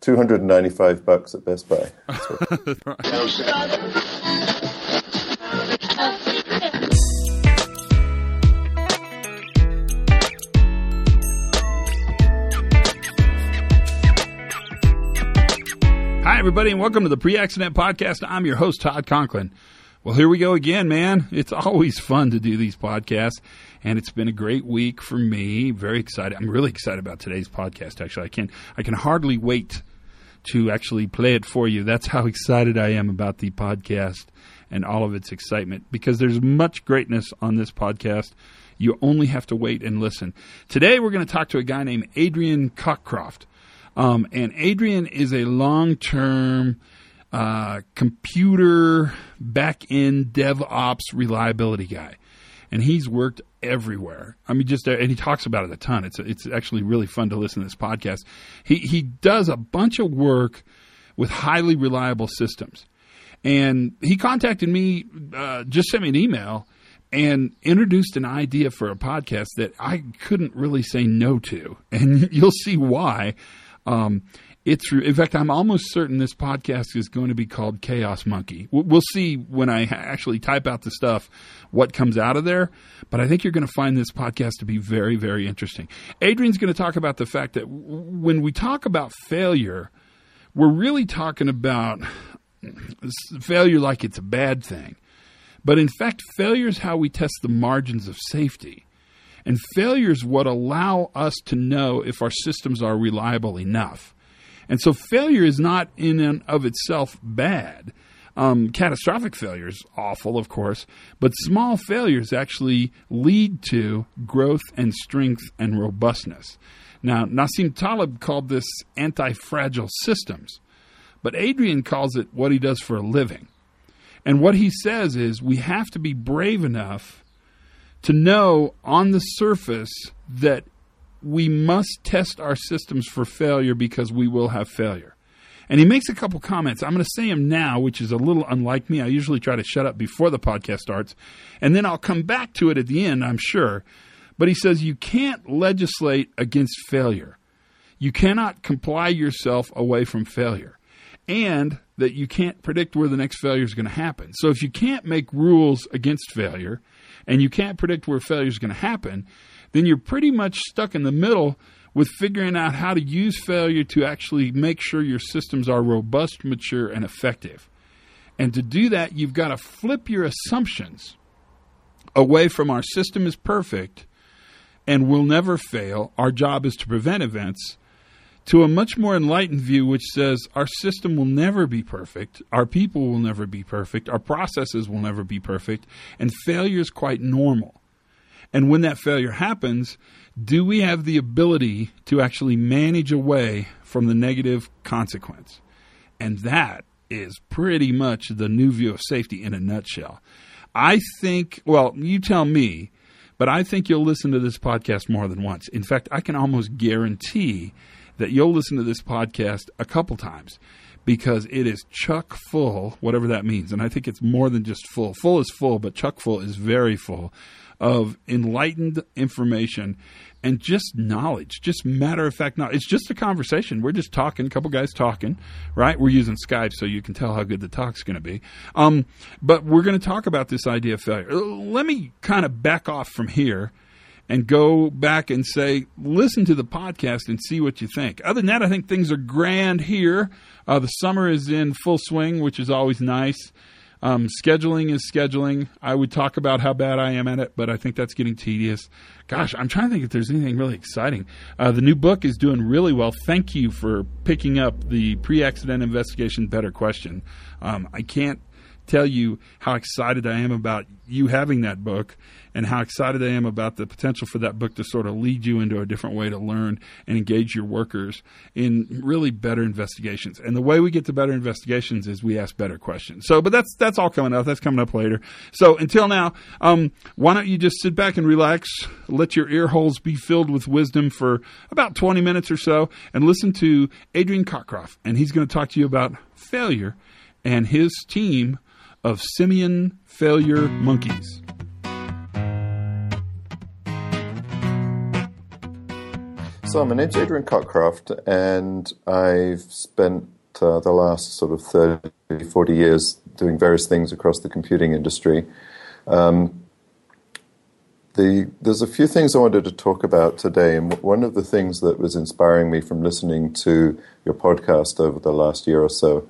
Two hundred and ninety-five bucks at Best Buy. Hi, everybody, and welcome to the Pre Accident Podcast. I'm your host, Todd Conklin. Well, here we go again, man. It's always fun to do these podcasts, and it's been a great week for me. Very excited. I'm really excited about today's podcast. Actually, I can I can hardly wait to actually play it for you. That's how excited I am about the podcast and all of its excitement because there's much greatness on this podcast. You only have to wait and listen. Today, we're going to talk to a guy named Adrian Cockcroft. Um, and Adrian is a long term uh, computer back end DevOps reliability guy. And he's worked everywhere. I mean, just and he talks about it a ton. It's it's actually really fun to listen to this podcast. He he does a bunch of work with highly reliable systems, and he contacted me, uh, just sent me an email, and introduced an idea for a podcast that I couldn't really say no to, and you'll see why. Um, in fact, I'm almost certain this podcast is going to be called Chaos Monkey. We'll see when I actually type out the stuff what comes out of there, but I think you're going to find this podcast to be very, very interesting. Adrian's going to talk about the fact that when we talk about failure, we're really talking about failure like it's a bad thing. But in fact, failure is how we test the margins of safety. And failure is what allow us to know if our systems are reliable enough. And so failure is not in and of itself bad. Um, catastrophic failure is awful, of course, but small failures actually lead to growth and strength and robustness. Now, Nassim Taleb called this anti fragile systems, but Adrian calls it what he does for a living. And what he says is we have to be brave enough to know on the surface that we must test our systems for failure because we will have failure. And he makes a couple comments. I'm going to say them now, which is a little unlike me. I usually try to shut up before the podcast starts, and then I'll come back to it at the end, I'm sure. But he says you can't legislate against failure. You cannot comply yourself away from failure. And that you can't predict where the next failure is going to happen. So if you can't make rules against failure and you can't predict where failure is going to happen, then you're pretty much stuck in the middle with figuring out how to use failure to actually make sure your systems are robust, mature, and effective. And to do that, you've got to flip your assumptions away from our system is perfect and will never fail, our job is to prevent events, to a much more enlightened view which says our system will never be perfect, our people will never be perfect, our processes will never be perfect, and failure is quite normal. And when that failure happens, do we have the ability to actually manage away from the negative consequence? And that is pretty much the new view of safety in a nutshell. I think, well, you tell me, but I think you'll listen to this podcast more than once. In fact, I can almost guarantee that you'll listen to this podcast a couple times because it is chuck full, whatever that means. And I think it's more than just full. Full is full, but chuck full is very full of enlightened information and just knowledge, just matter of fact knowledge. It's just a conversation. We're just talking, a couple guys talking, right? We're using Skype so you can tell how good the talk's going to be. Um, but we're going to talk about this idea of failure. Let me kind of back off from here and go back and say, listen to the podcast and see what you think. Other than that, I think things are grand here. Uh, the summer is in full swing, which is always nice. Um, scheduling is scheduling. I would talk about how bad I am at it, but I think that's getting tedious. Gosh, I'm trying to think if there's anything really exciting. Uh, the new book is doing really well. Thank you for picking up the pre accident investigation better question. Um, I can't tell you how excited I am about you having that book and how excited I am about the potential for that book to sort of lead you into a different way to learn and engage your workers in really better investigations. And the way we get to better investigations is we ask better questions. So, but that's that's all coming up. That's coming up later. So until now, um, why don't you just sit back and relax, let your ear holes be filled with wisdom for about 20 minutes or so, and listen to Adrian Cockcroft, and he's going to talk to you about failure and his team of simian failure monkeys. So my name's Adrian Cockcroft, and I've spent uh, the last sort of 30, 40 years doing various things across the computing industry. Um, the, there's a few things I wanted to talk about today, and one of the things that was inspiring me from listening to your podcast over the last year or so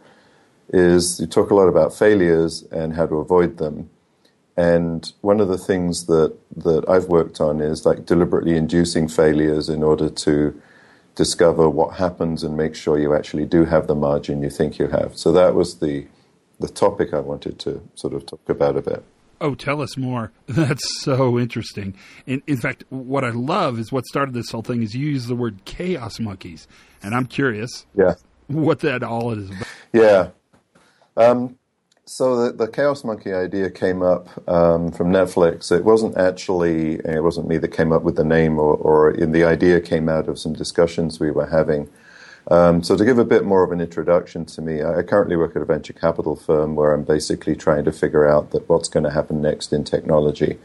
is you talk a lot about failures and how to avoid them. And one of the things that, that I've worked on is like deliberately inducing failures in order to discover what happens and make sure you actually do have the margin you think you have. So that was the the topic I wanted to sort of talk about a bit. Oh, tell us more. That's so interesting. In, in fact, what I love is what started this whole thing is you use the word chaos monkeys, and I'm curious. Yeah. What that all is about. Yeah. Um, so the, the Chaos Monkey idea came up um, from Netflix. It wasn't actually it wasn't me that came up with the name, or, or in the idea came out of some discussions we were having. Um, so to give a bit more of an introduction to me, I currently work at a venture capital firm where I'm basically trying to figure out that what's going to happen next in technology.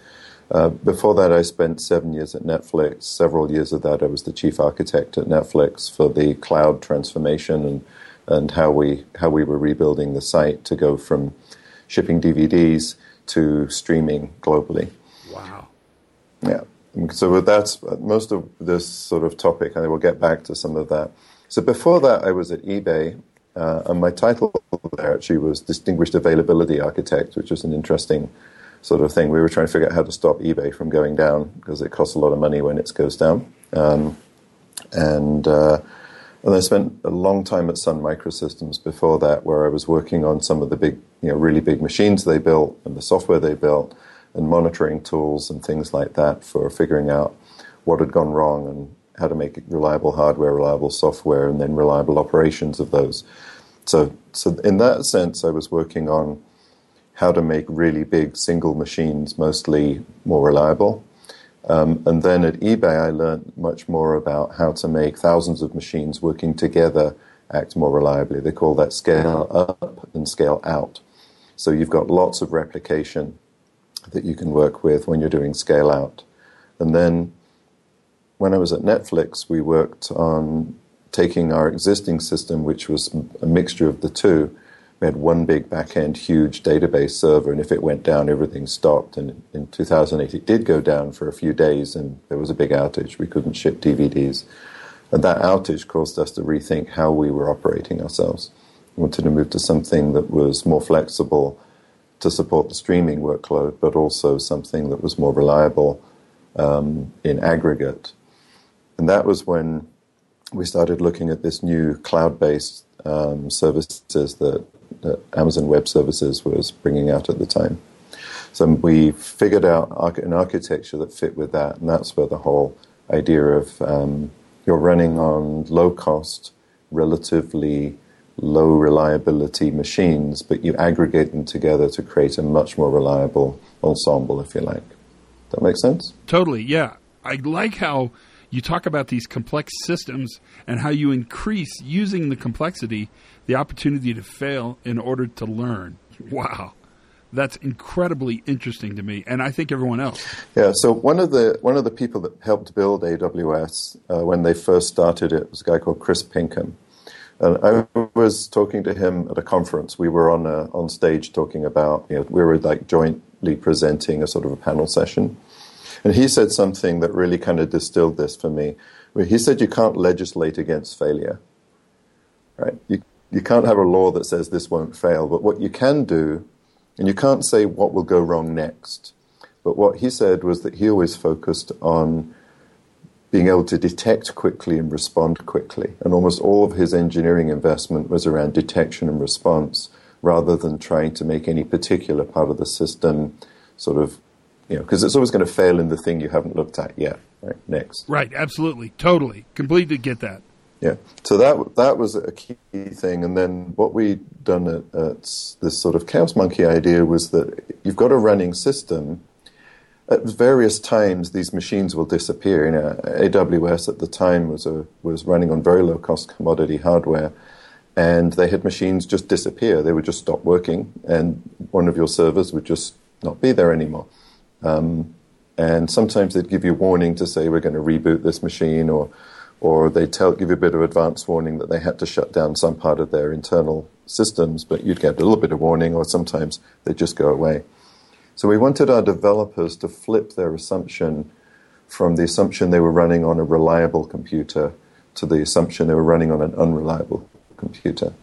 Uh, before that, I spent seven years at Netflix. Several years of that, I was the chief architect at Netflix for the cloud transformation and and how we how we were rebuilding the site to go from shipping DVDs to streaming globally. Wow. Yeah. So that's most of this sort of topic, and I will get back to some of that. So before that, I was at eBay, uh, and my title there actually was Distinguished Availability Architect, which was an interesting sort of thing. We were trying to figure out how to stop eBay from going down because it costs a lot of money when it goes down. Um, and uh, and I spent a long time at Sun Microsystems before that, where I was working on some of the big, you know, really big machines they built and the software they built and monitoring tools and things like that for figuring out what had gone wrong and how to make reliable hardware, reliable software, and then reliable operations of those. So, so in that sense, I was working on how to make really big single machines mostly more reliable um, and then at eBay, I learned much more about how to make thousands of machines working together act more reliably. They call that scale up and scale out. So you've got lots of replication that you can work with when you're doing scale out. And then when I was at Netflix, we worked on taking our existing system, which was a mixture of the two, we had one big back-end huge database server, and if it went down, everything stopped. And in 2008, it did go down for a few days, and there was a big outage. We couldn't ship DVDs. And that outage caused us to rethink how we were operating ourselves. We wanted to move to something that was more flexible to support the streaming workload, but also something that was more reliable um, in aggregate. And that was when we started looking at this new cloud based um, services that that Amazon Web Services was bringing out at the time. So we figured out an architecture that fit with that, and that's where the whole idea of um, you're running on low cost, relatively low reliability machines, but you aggregate them together to create a much more reliable ensemble, if you like. That makes sense? Totally, yeah. I like how you talk about these complex systems and how you increase using the complexity the opportunity to fail in order to learn. Wow. That's incredibly interesting to me, and I think everyone else. Yeah. So one of the one of the people that helped build AWS uh, when they first started it was a guy called Chris Pinkham, and I was talking to him at a conference. We were on a, on stage talking about you know we were like jointly presenting a sort of a panel session, and he said something that really kind of distilled this for me. He said you can't legislate against failure, right? You you can't have a law that says this won't fail, but what you can do, and you can't say what will go wrong next, but what he said was that he always focused on being able to detect quickly and respond quickly. And almost all of his engineering investment was around detection and response rather than trying to make any particular part of the system sort of, you know, because it's always going to fail in the thing you haven't looked at yet. Right, next. Right, absolutely, totally, completely get that. Yeah, so that that was a key thing, and then what we done at, at, this sort of chaos monkey idea was that you've got a running system. At various times, these machines will disappear. You know, AWS at the time was a, was running on very low cost commodity hardware, and they had machines just disappear. They would just stop working, and one of your servers would just not be there anymore. Um, and sometimes they'd give you warning to say we're going to reboot this machine or or they tell give you a bit of advance warning that they had to shut down some part of their internal systems, but you'd get a little bit of warning, or sometimes they just go away. So we wanted our developers to flip their assumption from the assumption they were running on a reliable computer to the assumption they were running on an unreliable computer.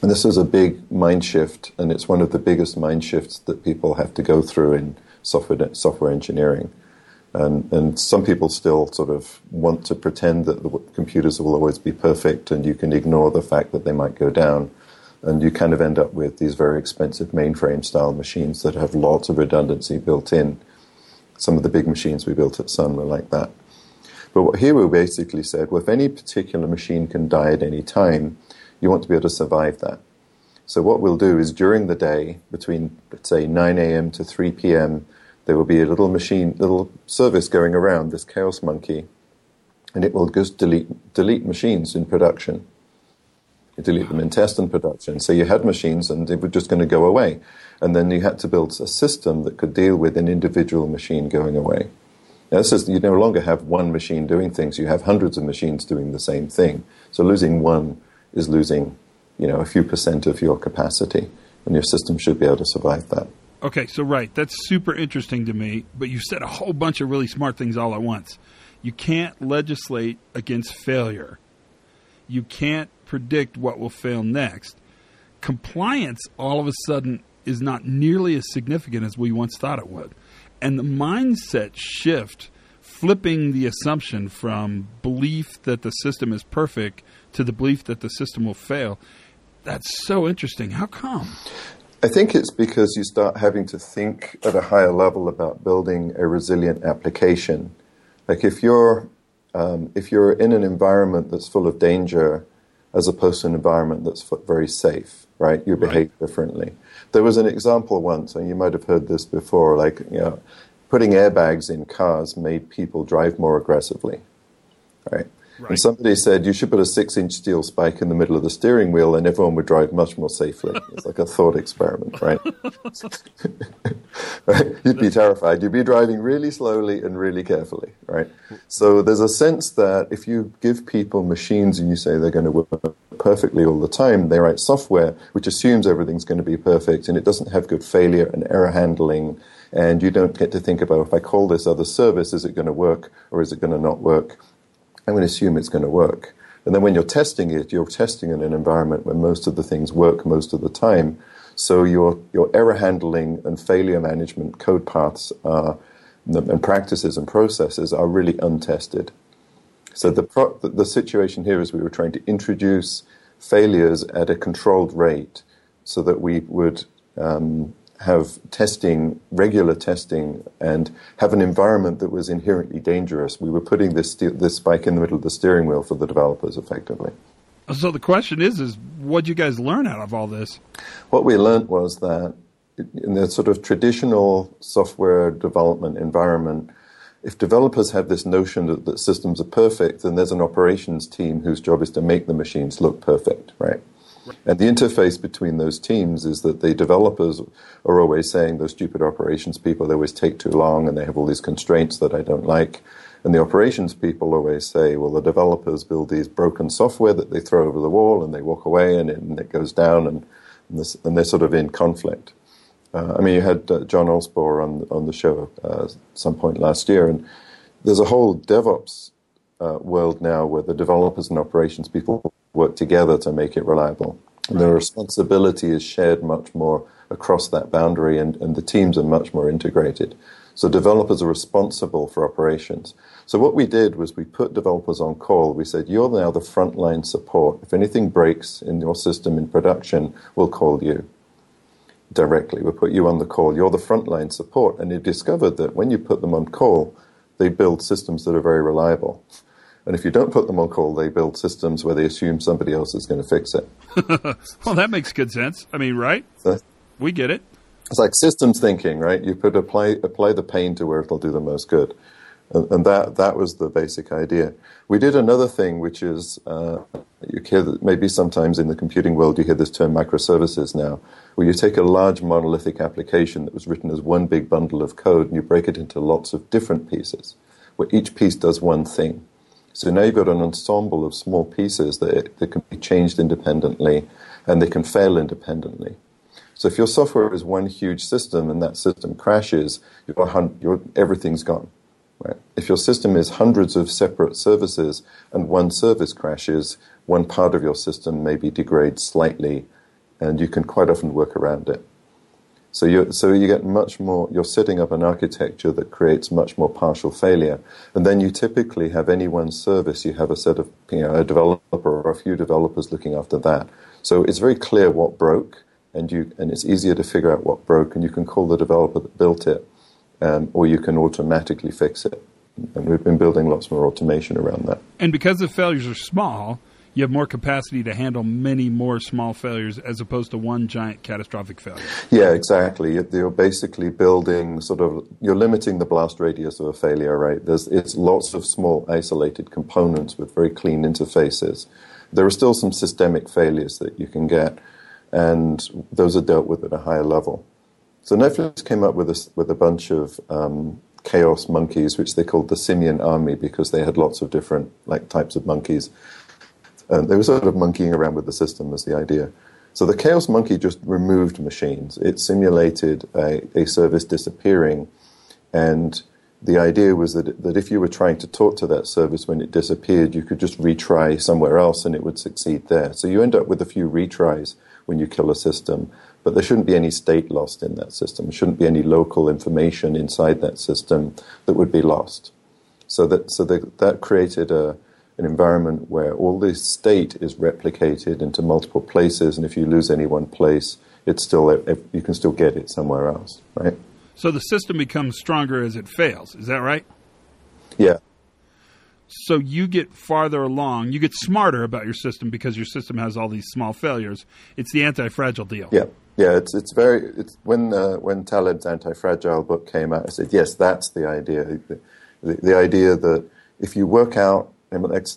And this is a big mind shift, and it's one of the biggest mind shifts that people have to go through in software, software engineering. And, and some people still sort of want to pretend that the computers will always be perfect and you can ignore the fact that they might go down. And you kind of end up with these very expensive mainframe style machines that have lots of redundancy built in. Some of the big machines we built at Sun were like that. But what here we basically said, well, if any particular machine can die at any time, you want to be able to survive that. So what we'll do is during the day, between let's say 9 a.m. to 3 p.m., there will be a little machine, little service going around, this Chaos Monkey, and it will just delete, delete machines in production. You delete them in test and production. So you had machines and they were just going to go away. And then you had to build a system that could deal with an individual machine going away. Now, this is, you no longer have one machine doing things, you have hundreds of machines doing the same thing. So losing one is losing, you know, a few percent of your capacity, and your system should be able to survive that. Okay, so right, that's super interesting to me, but you said a whole bunch of really smart things all at once. You can't legislate against failure. You can't predict what will fail next. Compliance all of a sudden is not nearly as significant as we once thought it would. And the mindset shift, flipping the assumption from belief that the system is perfect to the belief that the system will fail, that's so interesting. How come? I think it's because you start having to think at a higher level about building a resilient application. Like if you're um, if you're in an environment that's full of danger, as opposed to an environment that's very safe, right? You behave right. differently. There was an example once, and you might have heard this before. Like you know, putting airbags in cars made people drive more aggressively, right? Right. And somebody said you should put a six inch steel spike in the middle of the steering wheel and everyone would drive much more safely. It's like a thought experiment, right? right? You'd be terrified. You'd be driving really slowly and really carefully, right? So there's a sense that if you give people machines and you say they're going to work perfectly all the time, they write software which assumes everything's going to be perfect and it doesn't have good failure and error handling and you don't get to think about if I call this other service, is it going to work or is it going to not work? I'm going to assume it's going to work. And then when you're testing it, you're testing in an environment where most of the things work most of the time. So your, your error handling and failure management code paths are, and practices and processes are really untested. So the, pro, the, situation here is we were trying to introduce failures at a controlled rate so that we would um, have testing, regular testing, and have an environment that was inherently dangerous. We were putting this this spike in the middle of the steering wheel for the developers, effectively. So the question is: is what did you guys learn out of all this? What we learned was that in the sort of traditional software development environment, if developers have this notion that, that systems are perfect, then there's an operations team whose job is to make the machines look perfect, right? And the interface between those teams is that the developers are always saying those stupid operations people, they always take too long and they have all these constraints that I don't like. And the operations people always say, well, the developers build these broken software that they throw over the wall and they walk away and it, and it goes down and, and, this, and, they're sort of in conflict. Uh, I mean, you had uh, John Allspaw on, on the show uh, some point last year, and there's a whole DevOps uh, world now where the developers and operations people work together to make it reliable. And the responsibility is shared much more across that boundary, and, and the teams are much more integrated. So developers are responsible for operations. So what we did was we put developers on call. We said, you're now the frontline support. If anything breaks in your system in production, we'll call you directly. We'll put you on the call. You're the frontline support. And they discovered that when you put them on call, they build systems that are very reliable. And if you don't put them on call, they build systems where they assume somebody else is going to fix it. well, that makes good sense. I mean, right? So, we get it. It's like systems thinking, right? You put apply apply the pain to where it'll do the most good, and, and that that was the basic idea. We did another thing, which is uh, you hear that maybe sometimes in the computing world you hear this term microservices now, where you take a large monolithic application that was written as one big bundle of code and you break it into lots of different pieces, where each piece does one thing. So now you've got an ensemble of small pieces that, that can be changed independently and they can fail independently. So if your software is one huge system and that system crashes, your, your, everything's gone. Right? If your system is hundreds of separate services and one service crashes, one part of your system maybe degrades slightly, and you can quite often work around it. So you so you get much more. You're setting up an architecture that creates much more partial failure, and then you typically have any one service. You have a set of you know a developer or a few developers looking after that. So it's very clear what broke, and you and it's easier to figure out what broke, and you can call the developer that built it, um, or you can automatically fix it. And we've been building lots more automation around that. And because the failures are small, you have more capacity to handle many more small failures as opposed to one giant catastrophic failure. Yeah, exactly. You're basically building sort of you're limiting the blast radius of a failure, right? There's it's lots of small isolated components with very clean interfaces. There are still some systemic failures that you can get, and those are dealt with at a higher level. So Netflix came up with a, with a bunch of um, chaos monkeys, which they called the simian army because they had lots of different like types of monkeys and they were sort of monkeying around with the system as the idea. So the Chaos Monkey just removed machines. It simulated a, a service disappearing, and the idea was that, that if you were trying to talk to that service when it disappeared, you could just retry somewhere else and it would succeed there. So you end up with a few retries when you kill a system, but there shouldn't be any state lost in that system. There shouldn't be any local information inside that system that would be lost. So that so that, that created a an environment where all the state is replicated into multiple places, and if you lose any one place, it's still you can still get it somewhere else, right? So the system becomes stronger as it fails. Is that right? Yeah. So you get farther along, you get smarter about your system because your system has all these small failures. It's the anti-fragile deal. Yeah, yeah. It's it's very it's when uh, when Taleb's anti-fragile book came out, I said yes, that's the idea. The, the, the idea that if you work out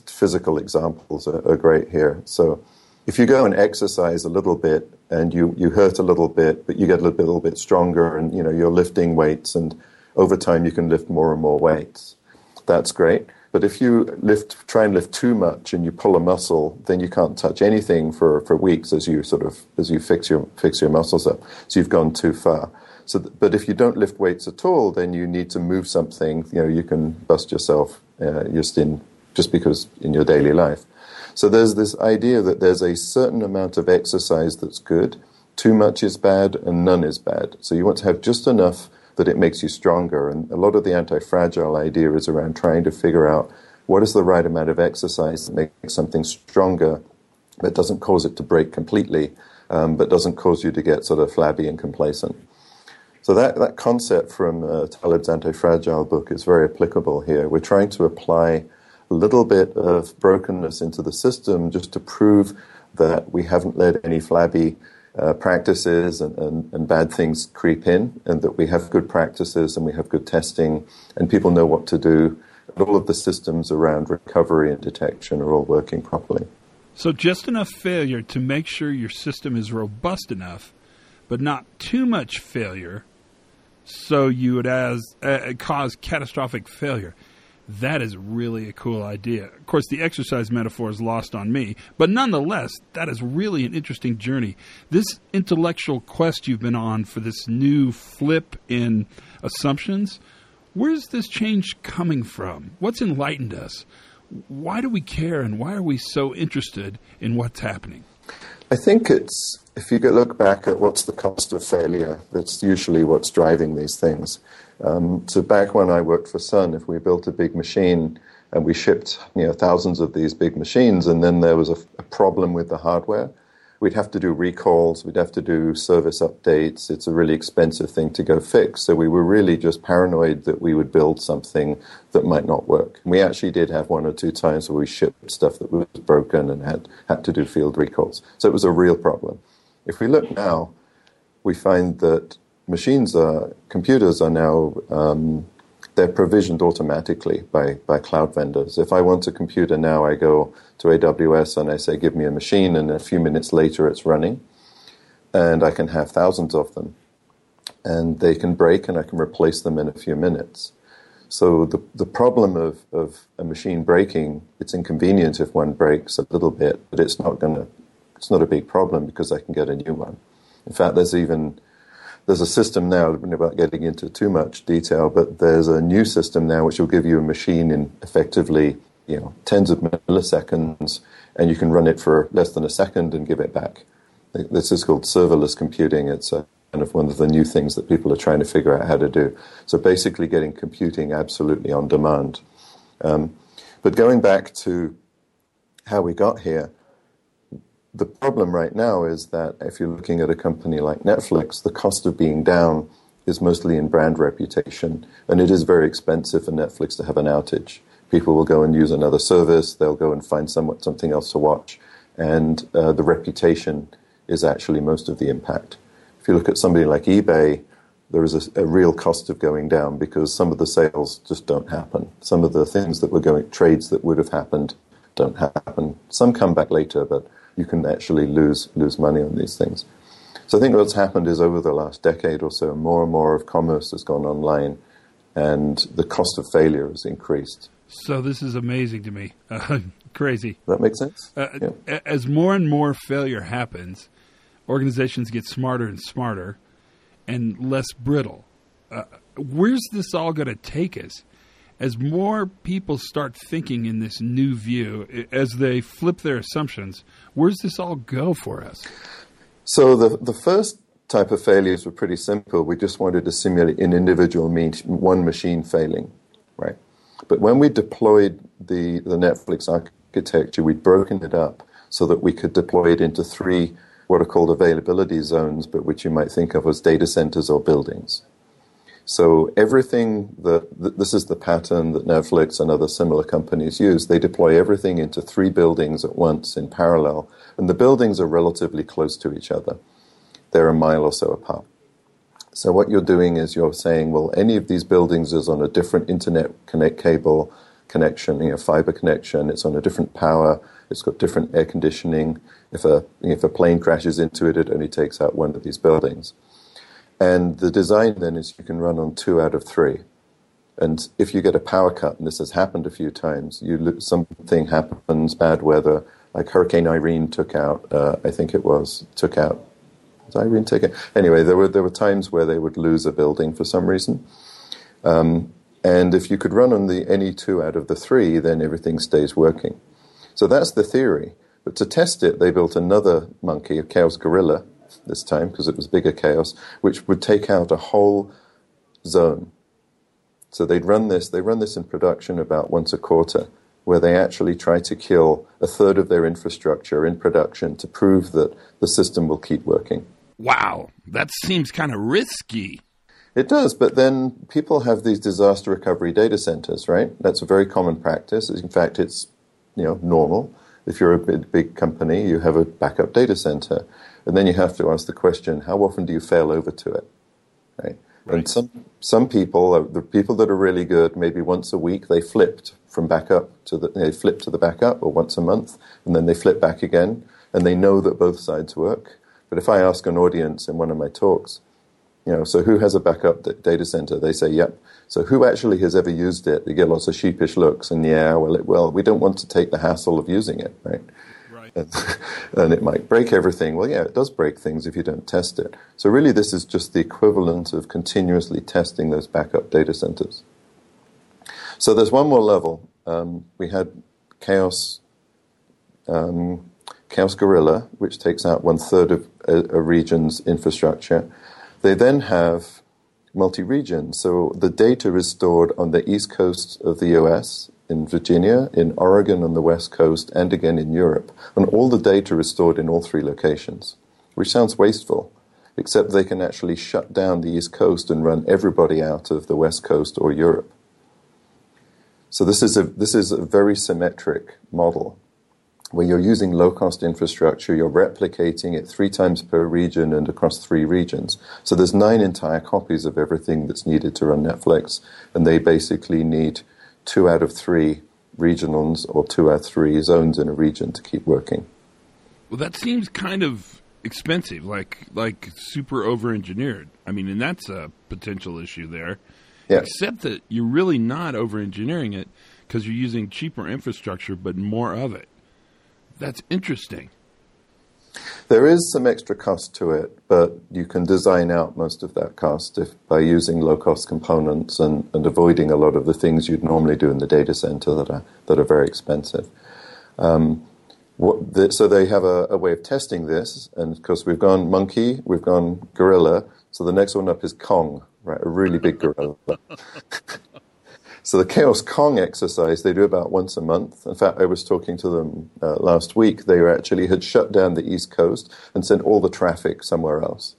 physical examples are, are great here. So if you go and exercise a little bit and you, you hurt a little bit, but you get a little bit, little bit stronger and you know you're lifting weights and over time you can lift more and more weights. That's great. But if you lift, try and lift too much and you pull a muscle, then you can't touch anything for, for weeks as you sort of as you fix your fix your muscles up. So you've gone too far. So, but if you don't lift weights at all, then you need to move something. You know, you can bust yourself uh, just in just because in your daily life. So there's this idea that there's a certain amount of exercise that's good, too much is bad, and none is bad. So you want to have just enough that it makes you stronger. And a lot of the anti fragile idea is around trying to figure out what is the right amount of exercise that makes something stronger, but doesn't cause it to break completely, um, but doesn't cause you to get sort of flabby and complacent. So that, that concept from uh, Taleb's anti-fragile book is very applicable here. We're trying to apply little bit of brokenness into the system just to prove that we haven't let any flabby uh, practices and, and, and, bad things creep in, and that we have good practices and we have good testing, and people know what to do. And all of the systems around recovery and detection are all working properly. So, just enough failure to make sure your system is robust enough, but not too much failure so you would as, uh, cause catastrophic failure that is really a cool idea. Of course, the exercise metaphor is lost on me, but nonetheless, that is really an interesting journey. This intellectual quest you've been on for this new flip in assumptions, where's this change coming from? What's enlightened us? Why do we care and why are we so interested in what's happening? I think it's, if you look back at what's the cost of failure, that's usually what's driving these things. Um, so back when I worked for Sun, if we built a big machine and we shipped you know thousands of these big machines, and then there was a, a problem with the hardware, we'd have to do recalls, we'd have to do service updates. It's a really expensive thing to go fix. So we were really just paranoid that we would build something that might not work. We actually did have one or two times where we shipped stuff that was broken and had, had to do field recalls. So it was a real problem. If we look now, we find that machines are computers are now um, they're provisioned automatically by, by cloud vendors. If I want a computer now, I go to AWS and I say, give me a machine, and a few minutes later it's running. And I can have thousands of them. And they can break, and I can replace them in a few minutes. So the, the problem of, of a machine breaking, it's inconvenient if one breaks a little bit, but it's not to, it's not a big problem because I can get a new one. In fact, there's even, there's a system now, without getting into too much detail, but there's a new system now which will give you a machine in effectively, you know, tens of milliseconds, and you can run it for less than a second and give it back. This is called serverless computing. It's a kind of one of the new things that people are trying to figure out how to do. So basically, getting computing absolutely on demand. Um, but going back to how we got here, the problem right now is that if you're looking at a company like Netflix, the cost of being down is mostly in brand reputation, and it is very expensive for Netflix to have an outage. People will go and use another service, they'll go and find some, something else to watch, and uh, the reputation is actually most of the impact. If you look at somebody like eBay, there is a, a, real cost of going down because some of the sales just don't happen. Some of the things that were going, trades that would have happened, don't happen. Some come back later, but you can actually lose lose money on these things. So I think what's happened is over the last decade or so, more and more of commerce has gone online, and the cost of failure has increased. So this is amazing to me. Uh, crazy. That makes sense. Uh, yeah. As more and more failure happens, organizations get smarter and smarter and less brittle. Uh, where's this all going to take us? As more people start thinking in this new view, as they flip their assumptions, where's this all go for us? So the the first type of failures were pretty simple. We just wanted to simulate an individual mean, one machine failing, right? But when we deployed the the Netflix architecture, we'd broken it up so that we could deploy it into three what are called availability zones, but which you might think of as data centers or buildings. So everything that this is the pattern that Netflix and other similar companies use. They deploy everything into three buildings at once in parallel, and the buildings are relatively close to each other. They're a mile or so apart. So what you're doing is you're saying, well, any of these buildings is on a different internet connect cable connection, you know, fiber connection. It's on a different power. It's got different air conditioning. If a if a plane crashes into it, it only takes out one of these buildings. And the design then is you can run on two out of three. And if you get a power cut, and this has happened a few times, you something happens, bad weather, like Hurricane Irene took out, uh, I think it was, took out, was Irene taken? Anyway, there were, there were times where they would lose a building for some reason. Um, and if you could run on the any two out of the three, then everything stays working. So that's the theory. But to test it, they built another monkey, a chaos gorilla, this time because it was bigger chaos, which would take out a whole zone. So they'd run this. They run this in production about once a quarter, where they actually try to kill a third of their infrastructure in production to prove that the system will keep working. Wow, that seems kind of risky. It does, but then people have these disaster recovery data centers, right? That's a very common practice. In fact, it's you know normal. If you're a big, big company, you have a backup data center, and then you have to ask the question: How often do you fail over to it? Right. right. And some some people, the people that are really good, maybe once a week they flipped from backup to the they flip to the backup, or once a month, and then they flip back again, and they know that both sides work. But if I ask an audience in one of my talks, you know, so who has a backup data center? They say, yep. So who actually has ever used it? They get lots of sheepish looks, and yeah, well, it, well, we don't want to take the hassle of using it, right? And, it might break everything. Well, yeah, it does break things if you don't test it. So really, this is just the equivalent of continuously testing those backup data centers. So there's one more level. Um, we had Chaos, um, Chaos Gorilla, which takes out one third of a, a region's infrastructure. They then have multi-region. So the data is stored on the east coast of the US, in Virginia, in Oregon on the west coast, and again in Europe. And all the data is stored in all three locations, which sounds wasteful, except they can actually shut down the east coast and run everybody out of the west coast or Europe. So this is a, this is a very symmetric model where you're using low cost infrastructure, you're replicating it three times per region and across three regions. So there's nine entire copies of everything that's needed to run Netflix, and they basically need two out of three regionals or two out of three zones in a region to keep working. Well, that seems kind of expensive, like like super over engineered. I mean, and that's a potential issue there. Yeah. Except that you're really not over engineering it because you're using cheaper infrastructure, but more of it. That's interesting. There is some extra cost to it, but you can design out most of that cost if, by using low cost components and, and avoiding a lot of the things you'd normally do in the data center that are, that are very expensive. Um, the, so they have a, a, way of testing this, and of course we've gone monkey, we've gone gorilla. So the next one up is Kong, right? A really big gorilla. so the Chaos Kong exercise they do about once a month. In fact, I was talking to them uh, last week. They actually had shut down the East Coast and sent all the traffic somewhere else.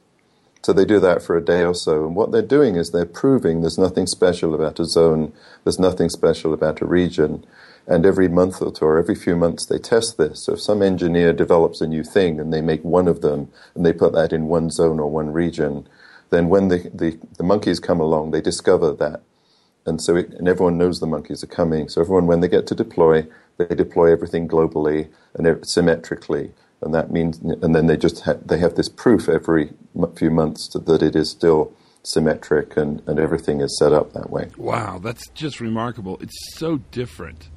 So they do that for a day or so. And what they're doing is they're proving there's nothing special about a zone, there's nothing special about a region. And every month or two, or every few months, they test this. So if some engineer develops a new thing and they make one of them and they put that in one zone or one region, then when the, the, the monkeys come along, they discover that. And so it, and everyone knows the monkeys are coming. So everyone, when they get to deploy, they deploy everything globally and symmetrically. And that means, and then they just ha- they have this proof every few months that it is still symmetric and, and everything is set up that way. Wow, that's just remarkable. It's so different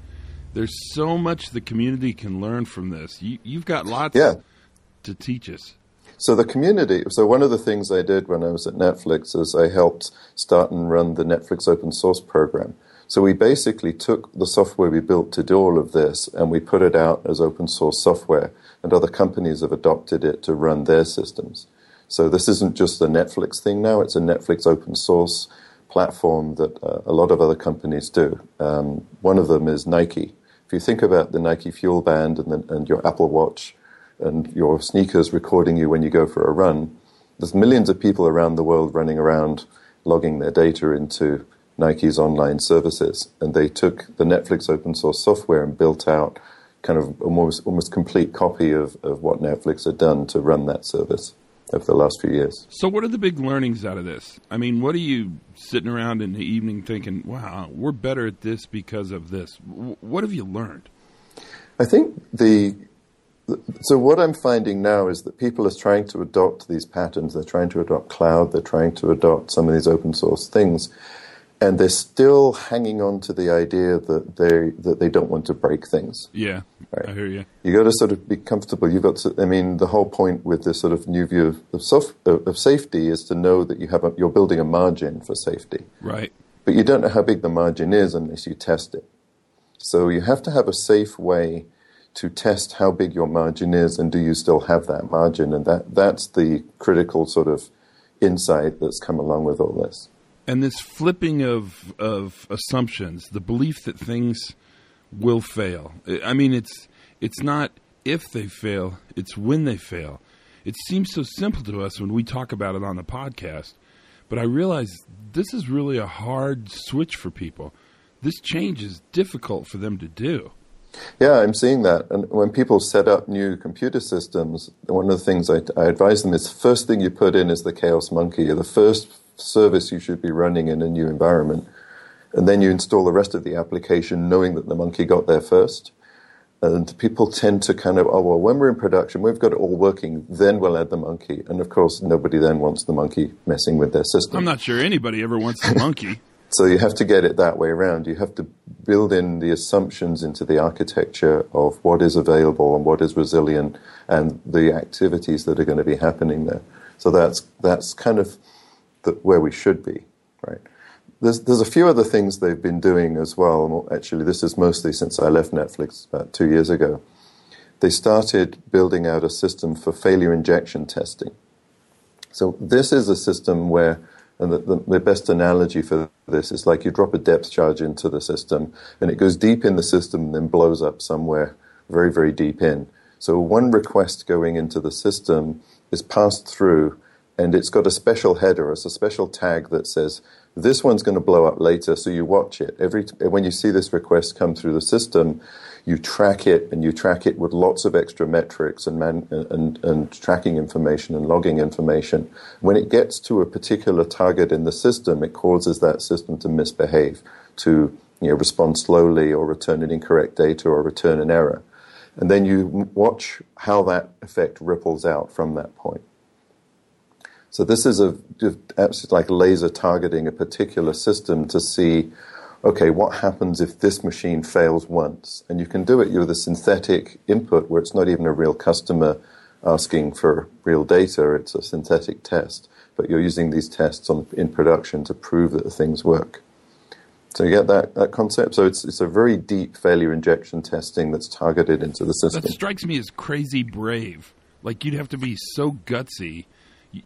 there's so much the community can learn from this. You, have got lots yeah. to teach us. So the community. So one of the things I did when I was at Netflix is I helped start and run the Netflix open source program. So we basically took the software we built to do all of this and we put it out as open source software, and other companies have adopted it to run their systems. So this isn't just a Netflix thing now; it's a Netflix open source platform that uh, a lot of other companies do. Um, one of them is Nike. If you think about the Nike Fuel Band and, the, and your Apple Watch and your sneakers recording you when you go for a run, there's millions of people around the world running around logging their data into Nike's online services. And they took the Netflix open source software and built out kind of almost almost complete copy of, of what Netflix had done to run that service over the last few years. So, what are the big learnings out of this? I mean, what are you sitting around in the evening thinking, wow, we're better at this because of this? What have you learned? I think the. So, what I'm finding now is that people are trying to adopt these patterns. They're trying to adopt cloud. They're trying to adopt some of these open source things and they're still hanging on to the idea that they that they don't want to break things. Yeah, right? I hear you. You got to sort of be comfortable. You've got to. I mean, the whole point with this sort of new view of of, soft, of safety is to know that you have a, you're building a margin for safety. Right. But you don't know how big the margin is unless you test it. So you have to have a safe way to test how big your margin is and do you still have that margin and that that's the critical sort of insight that's come along with all this and this flipping of of assumptions, the belief that things will fail. I mean, it's it's not if they fail; it's when they fail. It seems so simple to us when we talk about it on the podcast, but I realize this is really a hard switch for people. This change is difficult for them to do. Yeah, I'm seeing that. And when people set up new computer systems, one of the things I, I advise them is the first thing you put in is the Chaos Monkey. The first service you should be running in a new environment. And then you install the rest of the application knowing that the monkey got there first. And people tend to kind of, oh, well, when we're in production, we've got it all working, then we'll add the monkey. And of course, nobody then wants the monkey messing with their system. I'm not sure anybody ever wants the monkey. so you have to get it that way around. You have to build in the assumptions into the architecture of what is available and what is resilient and the activities that are going to be happening there. So that's, that's kind of the, where we should be, right? There's, there's a few other things they've been doing as well. Actually, this is mostly since I left Netflix about two years ago. They started building out a system for failure injection testing. So this is a system where, and the, the, the, best analogy for this is like you drop a depth charge into the system, and it goes deep in the system and then blows up somewhere very, very deep in. So one request going into the system is passed through and it's got a special header, it's a special tag that says this one's going to blow up later, so you watch it. Every when you see this request come through the system, you track it, and you track it with lots of extra metrics and man, and, and tracking information and logging information. When it gets to a particular target in the system, it causes that system to misbehave, to you know, respond slowly, or return an incorrect data, or return an error. And then you watch how that effect ripples out from that point. So this is a like laser targeting a particular system to see, okay, what happens if this machine fails once? And you can do it with a synthetic input where it's not even a real customer asking for real data; it's a synthetic test. But you're using these tests on, in production to prove that the things work. So you get that, that concept. So it's it's a very deep failure injection testing that's targeted into the system. That strikes me as crazy brave. Like you'd have to be so gutsy.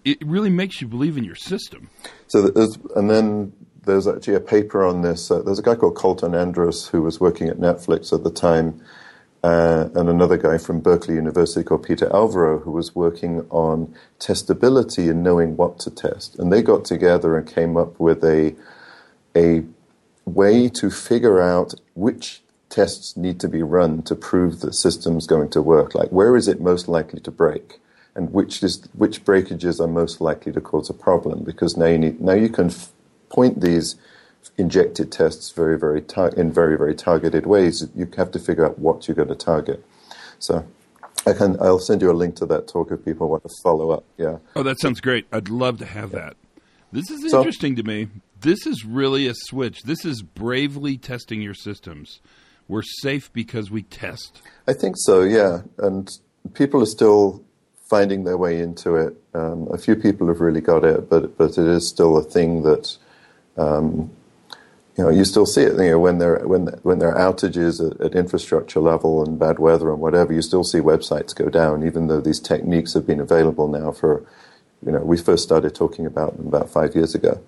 It really makes you believe in your system. So and then there's actually a paper on this. Uh, there's a guy called Kolton Andrus who was working at Netflix at the time, uh, and another guy from Berkeley University called Peter Alvaro who was working on testability and knowing what to test. And they got together and came up with a a way to figure out which tests need to be run to prove the system's going to work. Like where is it most likely to break, and which is which breakages are most likely to cause a problem. Because now you need now you can point these injected tests very very tar- in very very targeted ways. You have to figure out what you're going to target. So. I can. I'll send you a link to that talk if people want to follow up. Yeah. Oh, that sounds great. I'd love to have yeah. that. This is so, interesting to me. This is really a switch. This is bravely testing your systems we're safe because we test. I think so, yeah. And people are still finding their way into it. Um, a few people have really got it, but but it is still a thing that um, you know you still see it. You know when there when when there are outages at, at, infrastructure level and bad weather and whatever, you still see websites go down, even though these techniques have been available now for you know we first started talking about them about five years ago.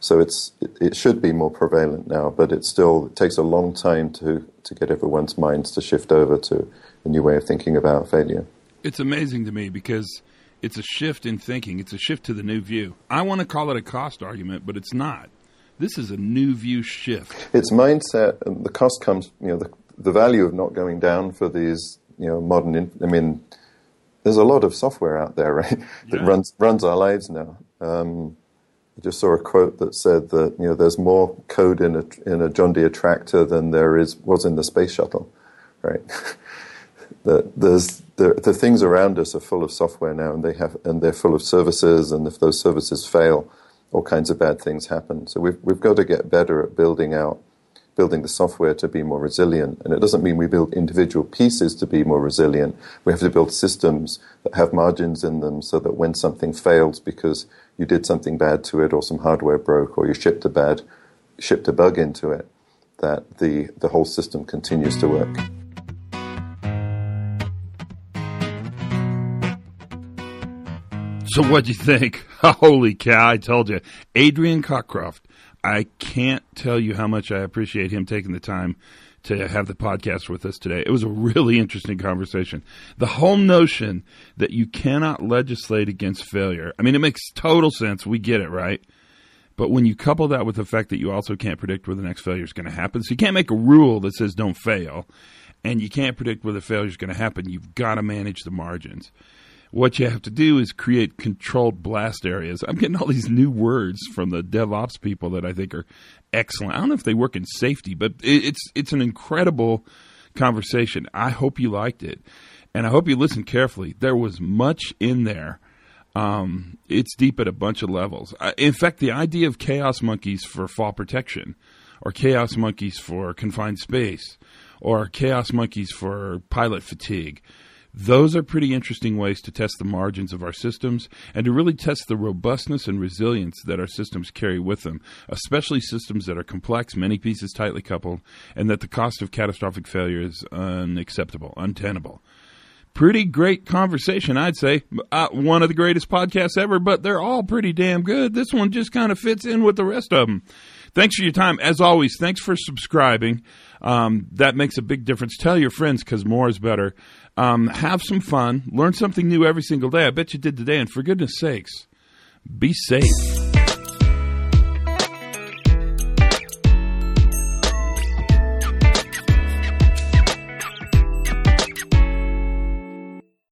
So it's it, it, should be more prevalent now, but it still it takes a long time to to get everyone's minds to shift over to a new way of thinking about failure. It's amazing to me because it's a shift in thinking. It's a shift to the new view. I want to call it a cost argument, but it's not. This is a new view shift. It's mindset, and the cost comes. You know, the the value of not going down for these. You know, modern. I mean, there's a lot of software out there, right, that yeah. runs runs our lives now. Um, I just saw a quote that said that you know there's more code in a in a John Deere tractor than there is was in the space shuttle, right? that there's the, the things around us are full of software now, and they have and they're full of services, and if those services fail, all kinds of bad things happen. So we've we've got to get better at building out building the software to be more resilient. And it doesn't mean we build individual pieces to be more resilient. We have to build systems that have margins in them so that when something fails because you did something bad to it or some hardware broke or you shipped a bad shipped a bug into it, that the, the whole system continues to work. So what do you think? Holy cow, I told you. Adrian Cockcroft I can't tell you how much I appreciate him taking the time to have the podcast with us today. It was a really interesting conversation. The whole notion that you cannot legislate against failure. I mean, it makes total sense. We get it, right? But when you couple that with the fact that you also can't predict where the next failure is going to happen, so you can't make a rule that says don't fail, and you can't predict where the failure is going to happen, you've got to manage the margins what you have to do is create controlled blast areas. I'm getting all these new words from the DevOps people that I think are excellent. I don't know if they work in safety, but it's it's an incredible conversation. I hope you liked it, and I hope you listened carefully. There was much in there. Um, it's deep at a bunch of levels. In fact, the idea of chaos monkeys for fall protection, or chaos monkeys for confined space, or chaos monkeys for pilot fatigue those are pretty interesting ways to test the margins of our systems and to really test the robustness and resilience that our systems carry with them, especially systems that are complex, many pieces tightly coupled, and that the cost of catastrophic failure is unacceptable, untenable. Pretty great conversation, I'd say. Uh, one of the greatest podcasts ever, but they're all pretty damn good. This one just kind of fits in with the rest of them. Thanks for your time. As always, thanks for subscribing. Um, that makes a big difference. Tell your friends because more is better. Um, have some fun. Learn something new every single day. I bet you did today. And for goodness sakes, be safe.